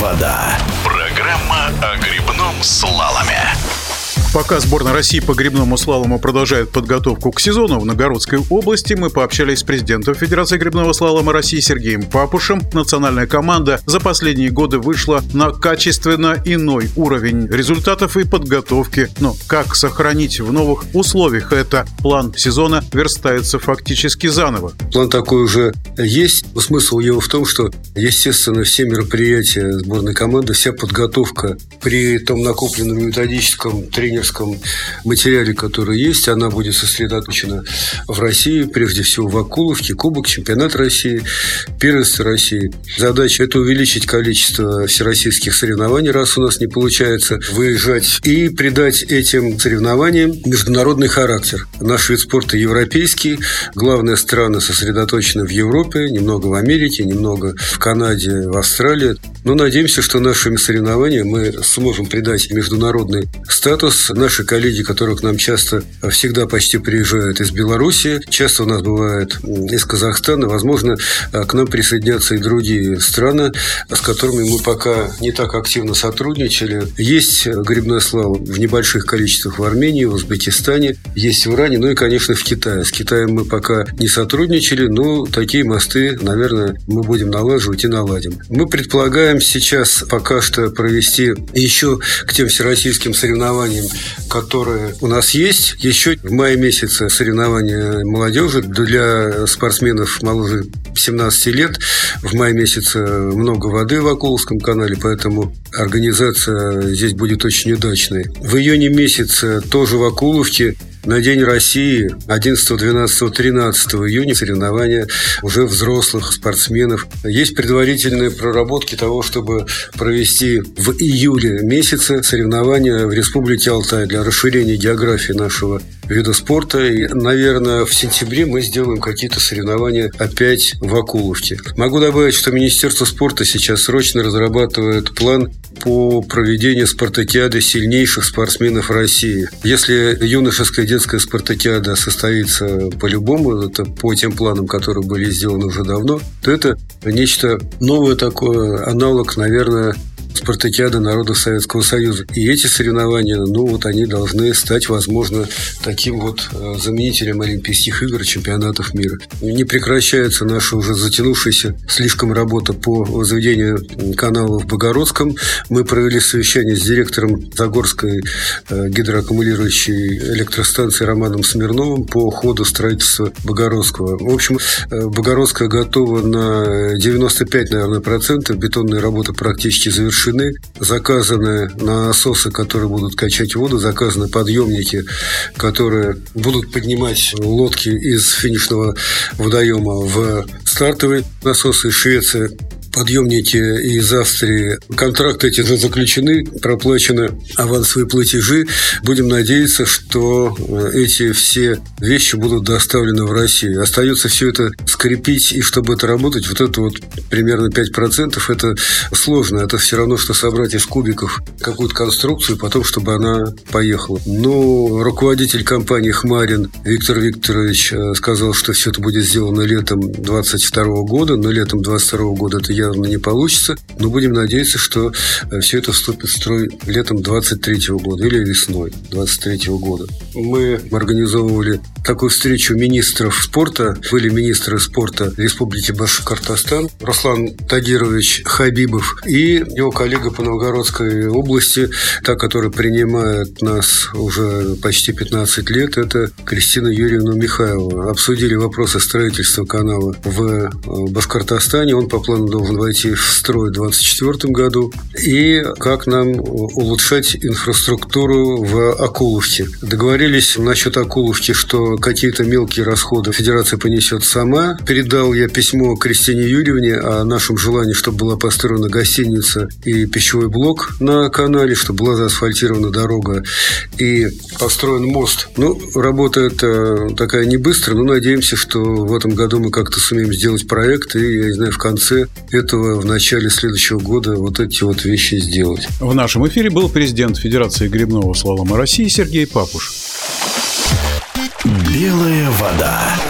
вода». Программа о грибном слаломе. Пока сборная России по грибному слалому продолжает подготовку к сезону в Новгородской области, мы пообщались с президентом Федерации грибного слалома России Сергеем Папушем. Национальная команда за последние годы вышла на качественно иной уровень результатов и подготовки. Но как сохранить в новых условиях это? План сезона верстается фактически заново. План такой уже есть. Смысл его в том, что, естественно, все мероприятия сборной команды, вся подготовка при том накопленном методическом тренинге тренерском материале, который есть, она будет сосредоточена в России, прежде всего в Акуловке, Кубок, Чемпионат России, Первенство России. Задача – это увеличить количество всероссийских соревнований, раз у нас не получается выезжать, и придать этим соревнованиям международный характер. Наш вид спорта европейский, главные страны сосредоточены в Европе, немного в Америке, немного в Канаде, в Австралии. Но надеемся, что нашими соревнованиями мы сможем придать международный статус наши коллеги, которые к нам часто, всегда почти приезжают из Беларуси, часто у нас бывает из Казахстана, возможно, к нам присоединятся и другие страны, с которыми мы пока не так активно сотрудничали. Есть грибной слава в небольших количествах в Армении, в Узбекистане, есть в Иране, ну и, конечно, в Китае. С Китаем мы пока не сотрудничали, но такие мосты, наверное, мы будем налаживать и наладим. Мы предполагаем сейчас пока что провести еще к тем всероссийским соревнованиям которые у нас есть. Еще в мае месяце соревнования молодежи для спортсменов моложе 17 лет. В мае месяце много воды в Акуловском канале, поэтому организация здесь будет очень удачной. В июне месяце тоже в Акуловке на День России 11, 12, 13 июня соревнования уже взрослых спортсменов. Есть предварительные проработки того, чтобы провести в июле месяце соревнования в Республике Алтай для расширения географии нашего вида спорта. И, наверное, в сентябре мы сделаем какие-то соревнования опять в Акуловке. Могу добавить, что Министерство спорта сейчас срочно разрабатывает план по проведению спартакиады сильнейших спортсменов России. Если юношеская детская спартакиада состоится по-любому, это по тем планам, которые были сделаны уже давно, то это нечто новое такое, аналог, наверное, спартакиада народов Советского Союза. И эти соревнования, ну вот они должны стать, возможно, таким вот э, заменителем Олимпийских игр, чемпионатов мира. Не прекращается наша уже затянувшаяся слишком работа по возведению канала в Богородском. Мы провели совещание с директором Загорской э, гидроаккумулирующей электростанции Романом Смирновым по ходу строительства Богородского. В общем, э, Богородская готова на 95, наверное, процентов. Бетонные работы практически завершены завершены. Заказаны насосы, которые будут качать воду, заказаны подъемники, которые будут поднимать лодки из финишного водоема в стартовый насосы Швеции подъемники из Австрии. Контракты эти уже заключены, проплачены авансовые платежи. Будем надеяться, что э, эти все вещи будут доставлены в Россию. Остается все это скрепить, и чтобы это работать, вот это вот примерно 5% это сложно. Это все равно, что собрать из кубиков какую-то конструкцию, потом, чтобы она поехала. Но руководитель компании «Хмарин» Виктор Викторович э, сказал, что все это будет сделано летом 22 года, но летом 22 года это явно не получится, но будем надеяться, что э, все это вступит в строй летом 23 года или весной 23 года. Мы организовывали такую встречу министров спорта. Были министры спорта Республики Башкортостан Руслан Тагирович Хабибов и его коллега по Новгородской области, та, которая принимает нас уже почти 15 лет, это Кристина Юрьевна Михайлова. Обсудили вопросы строительства канала в э, Башкортостане. Он по плану должен войти в строй в 2024 году. И как нам улучшать инфраструктуру в Акуловке. Договорились насчет Акуловки, что какие-то мелкие расходы Федерация понесет сама. Передал я письмо Кристине Юрьевне о нашем желании, чтобы была построена гостиница и пищевой блок на канале, чтобы была заасфальтирована дорога и построен мост. Ну, работа это такая не быстрая, но надеемся, что в этом году мы как-то сумеем сделать проект и, я не знаю, в конце этого, в начале следующего года вот эти вот вещи сделать. В нашем эфире был президент Федерации грибного слалома России Сергей Папуш. Белая вода.